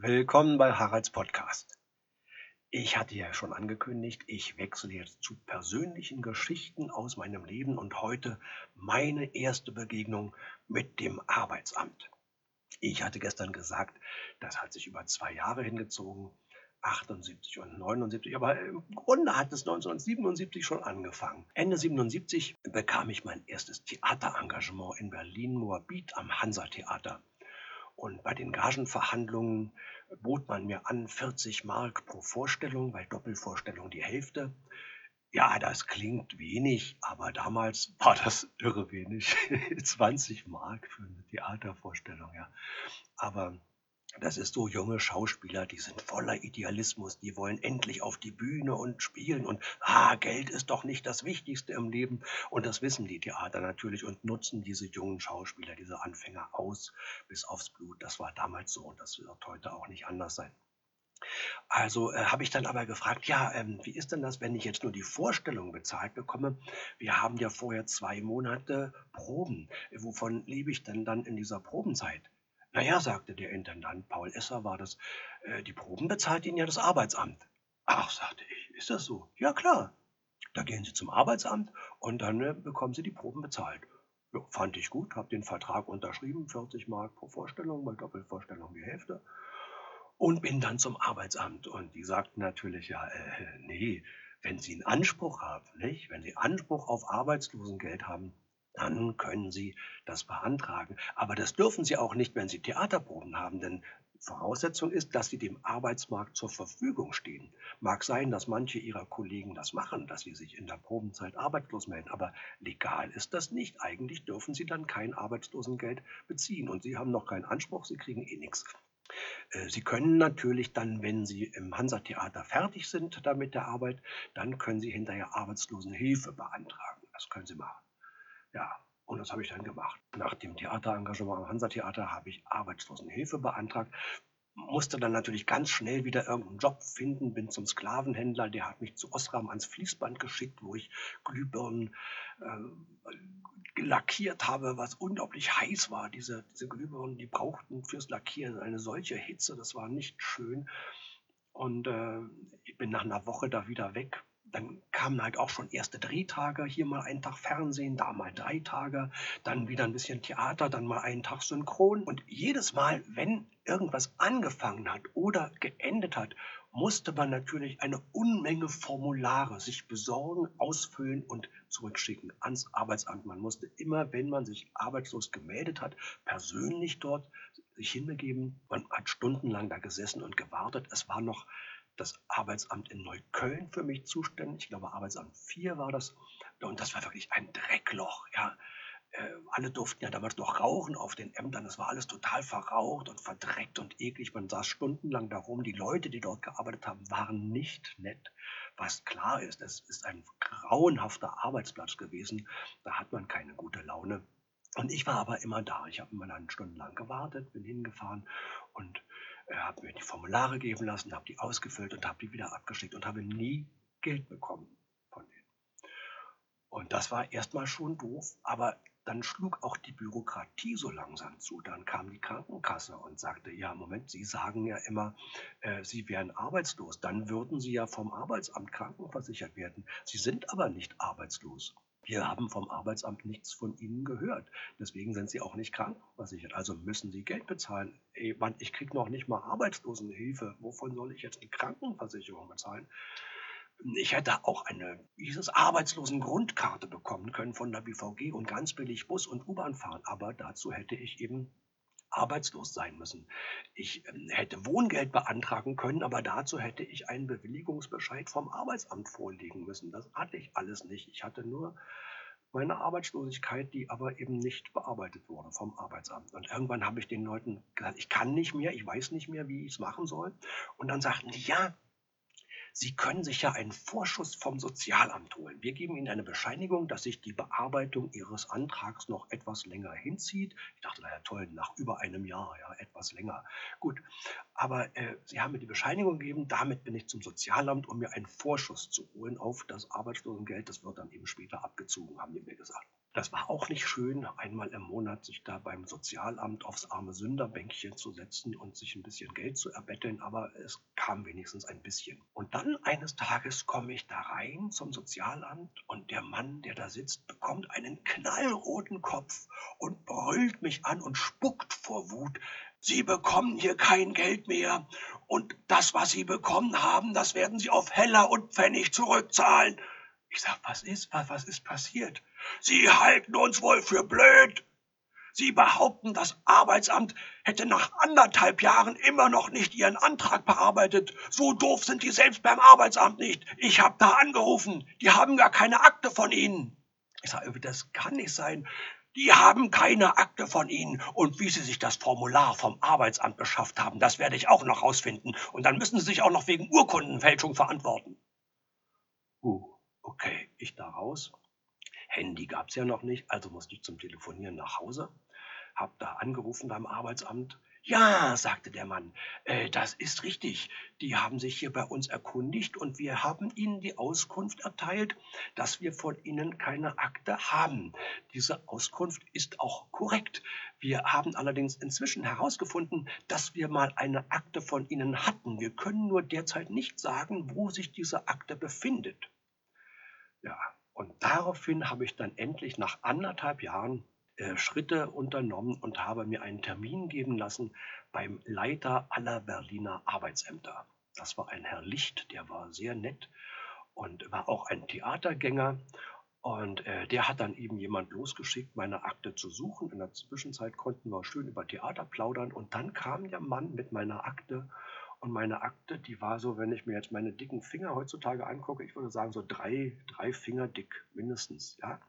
Willkommen bei Haralds Podcast. Ich hatte ja schon angekündigt, ich wechsle jetzt zu persönlichen Geschichten aus meinem Leben und heute meine erste Begegnung mit dem Arbeitsamt. Ich hatte gestern gesagt, das hat sich über zwei Jahre hingezogen, 78 und 79, aber im Grunde hat es 1977 schon angefangen. Ende 77 bekam ich mein erstes Theaterengagement in Berlin-Moabit am Hansa-Theater. Und bei den Gagenverhandlungen bot man mir an 40 Mark pro Vorstellung, bei Doppelvorstellung die Hälfte. Ja, das klingt wenig, aber damals war das irre wenig. 20 Mark für eine Theatervorstellung, ja. Aber das ist so junge Schauspieler, die sind voller Idealismus, die wollen endlich auf die Bühne und spielen und ah, Geld ist doch nicht das Wichtigste im Leben und das wissen die Theater natürlich und nutzen diese jungen Schauspieler, diese Anfänger aus bis aufs Blut. Das war damals so und das wird heute auch nicht anders sein. Also äh, habe ich dann aber gefragt, ja, ähm, wie ist denn das, wenn ich jetzt nur die Vorstellung bezahlt bekomme? Wir haben ja vorher zwei Monate Proben. Wovon lebe ich denn dann in dieser Probenzeit? Naja, sagte der Intendant, Paul Esser war das, äh, die Proben bezahlt Ihnen ja das Arbeitsamt. Ach, sagte ich, ist das so? Ja, klar. Da gehen Sie zum Arbeitsamt und dann äh, bekommen Sie die Proben bezahlt. Ja, fand ich gut, habe den Vertrag unterschrieben, 40 Mark pro Vorstellung, bei Doppelvorstellung die Hälfte. Und bin dann zum Arbeitsamt. Und die sagten natürlich, ja, äh, nee, wenn Sie einen Anspruch haben, nicht? Wenn Sie Anspruch auf Arbeitslosengeld haben, dann können Sie das beantragen. Aber das dürfen Sie auch nicht, wenn Sie Theaterproben haben, denn Voraussetzung ist, dass Sie dem Arbeitsmarkt zur Verfügung stehen. Mag sein, dass manche Ihrer Kollegen das machen, dass sie sich in der Probenzeit arbeitslos melden, aber legal ist das nicht. Eigentlich dürfen Sie dann kein Arbeitslosengeld beziehen und Sie haben noch keinen Anspruch, Sie kriegen eh nichts. Äh, sie können natürlich dann, wenn Sie im Hansa-Theater fertig sind da mit der Arbeit, dann können Sie hinterher Arbeitslosenhilfe beantragen. Das können Sie machen. Ja, und das habe ich dann gemacht. Nach dem Theaterengagement am Hansa-Theater habe ich Arbeitslosenhilfe beantragt, musste dann natürlich ganz schnell wieder irgendeinen Job finden, bin zum Sklavenhändler, der hat mich zu Osram ans Fließband geschickt, wo ich Glühbirnen äh, lackiert habe, was unglaublich heiß war. Diese, diese Glühbirnen, die brauchten fürs Lackieren eine solche Hitze, das war nicht schön. Und äh, ich bin nach einer Woche da wieder weg, dann kamen halt auch schon erste Drehtage, hier mal einen Tag Fernsehen, da mal drei Tage, dann wieder ein bisschen Theater, dann mal einen Tag Synchron. Und jedes Mal, wenn irgendwas angefangen hat oder geendet hat, musste man natürlich eine Unmenge Formulare sich besorgen, ausfüllen und zurückschicken ans Arbeitsamt. Man musste immer, wenn man sich arbeitslos gemeldet hat, persönlich dort sich hinbegeben. Man hat stundenlang da gesessen und gewartet. Es war noch das Arbeitsamt in Neukölln für mich zuständig. Ich glaube, Arbeitsamt 4 war das. Und das war wirklich ein Dreckloch. Ja. Äh, alle durften ja damals noch rauchen auf den Ämtern. Das war alles total verraucht und verdreckt und eklig. Man saß stundenlang darum. Die Leute, die dort gearbeitet haben, waren nicht nett. Was klar ist, es ist ein grauenhafter Arbeitsplatz gewesen. Da hat man keine gute Laune. Und ich war aber immer da. Ich habe immer dann stundenlang gewartet, bin hingefahren und habe mir die Formulare geben lassen, habe die ausgefüllt und habe die wieder abgeschickt und habe nie Geld bekommen von denen. Und das war erstmal schon doof, aber dann schlug auch die Bürokratie so langsam zu. Dann kam die Krankenkasse und sagte, ja, Moment, Sie sagen ja immer, äh, Sie wären arbeitslos. Dann würden Sie ja vom Arbeitsamt krankenversichert werden. Sie sind aber nicht arbeitslos. Wir haben vom Arbeitsamt nichts von Ihnen gehört. Deswegen sind Sie auch nicht krankenversichert. Also müssen Sie Geld bezahlen. Ey, Mann, ich kriege noch nicht mal Arbeitslosenhilfe. Wovon soll ich jetzt eine Krankenversicherung bezahlen? Ich hätte auch eine dieses Arbeitslosengrundkarte bekommen können von der BVG und ganz billig Bus und U-Bahn fahren. Aber dazu hätte ich eben arbeitslos sein müssen. Ich ähm, hätte Wohngeld beantragen können, aber dazu hätte ich einen Bewilligungsbescheid vom Arbeitsamt vorlegen müssen. Das hatte ich alles nicht. Ich hatte nur meine Arbeitslosigkeit, die aber eben nicht bearbeitet wurde vom Arbeitsamt. Und irgendwann habe ich den Leuten gesagt, ich kann nicht mehr, ich weiß nicht mehr, wie ich es machen soll. Und dann sagten die, ja, Sie können sich ja einen Vorschuss vom Sozialamt holen. Wir geben Ihnen eine Bescheinigung, dass sich die Bearbeitung Ihres Antrags noch etwas länger hinzieht. Ich dachte, naja, toll, nach über einem Jahr, ja, etwas länger. Gut, aber äh, Sie haben mir die Bescheinigung gegeben, damit bin ich zum Sozialamt, um mir einen Vorschuss zu holen auf das Arbeitslosengeld. Das wird dann eben später abgezogen, haben die mir gesagt. Das war auch nicht schön, einmal im Monat sich da beim Sozialamt aufs arme Sünderbänkchen zu setzen und sich ein bisschen Geld zu erbetteln, aber es kam wenigstens ein bisschen. Und dann eines Tages komme ich da rein zum Sozialamt und der Mann, der da sitzt, bekommt einen knallroten Kopf und brüllt mich an und spuckt vor Wut. Sie bekommen hier kein Geld mehr und das, was Sie bekommen haben, das werden Sie auf Heller und Pfennig zurückzahlen. Ich sag, was ist, was, was ist passiert? Sie halten uns wohl für blöd. Sie behaupten, das Arbeitsamt hätte nach anderthalb Jahren immer noch nicht Ihren Antrag bearbeitet. So doof sind die selbst beim Arbeitsamt nicht. Ich habe da angerufen. Die haben gar keine Akte von Ihnen. Ich sage, das kann nicht sein. Die haben keine Akte von Ihnen. Und wie Sie sich das Formular vom Arbeitsamt beschafft haben, das werde ich auch noch rausfinden. Und dann müssen Sie sich auch noch wegen Urkundenfälschung verantworten. Uh. Okay, ich da raus. Handy gab es ja noch nicht, also musste ich zum Telefonieren nach Hause. Hab da angerufen beim Arbeitsamt. Ja, sagte der Mann, äh, das ist richtig. Die haben sich hier bei uns erkundigt und wir haben ihnen die Auskunft erteilt, dass wir von ihnen keine Akte haben. Diese Auskunft ist auch korrekt. Wir haben allerdings inzwischen herausgefunden, dass wir mal eine Akte von ihnen hatten. Wir können nur derzeit nicht sagen, wo sich diese Akte befindet. Ja, und daraufhin habe ich dann endlich nach anderthalb Jahren äh, Schritte unternommen und habe mir einen Termin geben lassen beim Leiter aller Berliner Arbeitsämter. Das war ein Herr Licht, der war sehr nett und war auch ein Theatergänger. Und äh, der hat dann eben jemand losgeschickt, meine Akte zu suchen. In der Zwischenzeit konnten wir schön über Theater plaudern. Und dann kam der Mann mit meiner Akte und meine Akte, die war so, wenn ich mir jetzt meine dicken Finger heutzutage angucke, ich würde sagen so drei, drei Finger dick mindestens, ja.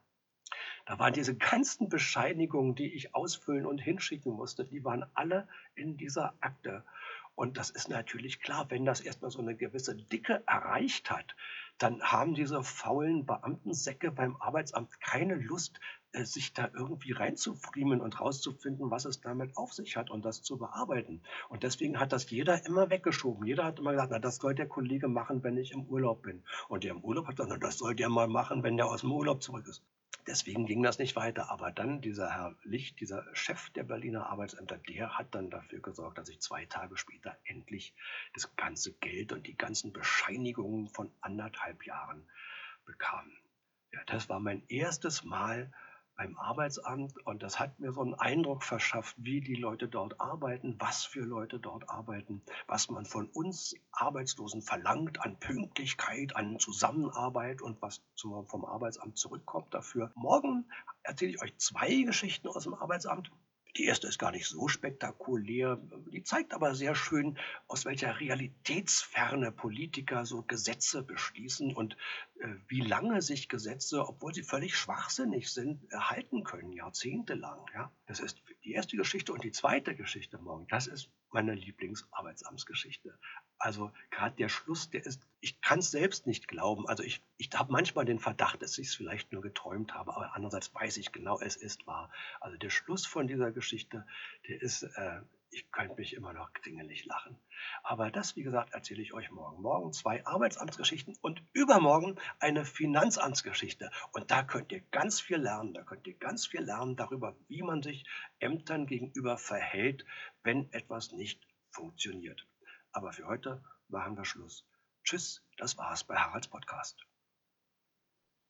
Da waren diese ganzen Bescheinigungen, die ich ausfüllen und hinschicken musste, die waren alle in dieser Akte. Und das ist natürlich klar, wenn das erstmal so eine gewisse Dicke erreicht hat, dann haben diese faulen Beamtensäcke beim Arbeitsamt keine Lust, sich da irgendwie reinzufriemen und rauszufinden, was es damit auf sich hat und das zu bearbeiten. Und deswegen hat das jeder immer weggeschoben. Jeder hat immer gesagt, na, das soll der Kollege machen, wenn ich im Urlaub bin. Und der im Urlaub hat gesagt, na, das soll der mal machen, wenn der aus dem Urlaub zurück ist. Deswegen ging das nicht weiter. Aber dann dieser Herr Licht, dieser Chef der Berliner Arbeitsämter, der hat dann dafür gesorgt, dass ich zwei Tage später endlich das ganze Geld und die ganzen Bescheinigungen von anderthalb Jahren bekam. Ja, das war mein erstes Mal beim Arbeitsamt und das hat mir so einen Eindruck verschafft, wie die Leute dort arbeiten, was für Leute dort arbeiten, was man von uns Arbeitslosen verlangt an Pünktlichkeit, an Zusammenarbeit und was vom Arbeitsamt zurückkommt dafür. Morgen erzähle ich euch zwei Geschichten aus dem Arbeitsamt. Die erste ist gar nicht so spektakulär, die zeigt aber sehr schön, aus welcher Realitätsferne Politiker so Gesetze beschließen und äh, wie lange sich Gesetze, obwohl sie völlig schwachsinnig sind, erhalten können, jahrzehntelang. Ja? Das ist die erste Geschichte und die zweite Geschichte morgen, das ist meine Lieblingsarbeitsamtsgeschichte. Also gerade der Schluss, der ist, ich kann es selbst nicht glauben. Also ich, ich habe manchmal den Verdacht, dass ich es vielleicht nur geträumt habe, aber andererseits weiß ich genau, es ist wahr. Also der Schluss von dieser Geschichte, der ist, äh, ich könnte mich immer noch kringelig lachen. Aber das, wie gesagt, erzähle ich euch morgen. Morgen zwei Arbeitsamtsgeschichten und übermorgen eine Finanzamtsgeschichte. Und da könnt ihr ganz viel lernen. Da könnt ihr ganz viel lernen darüber, wie man sich Ämtern gegenüber verhält, wenn etwas nicht funktioniert. Aber für heute machen wir Schluss. Tschüss, das war's bei Haralds Podcast.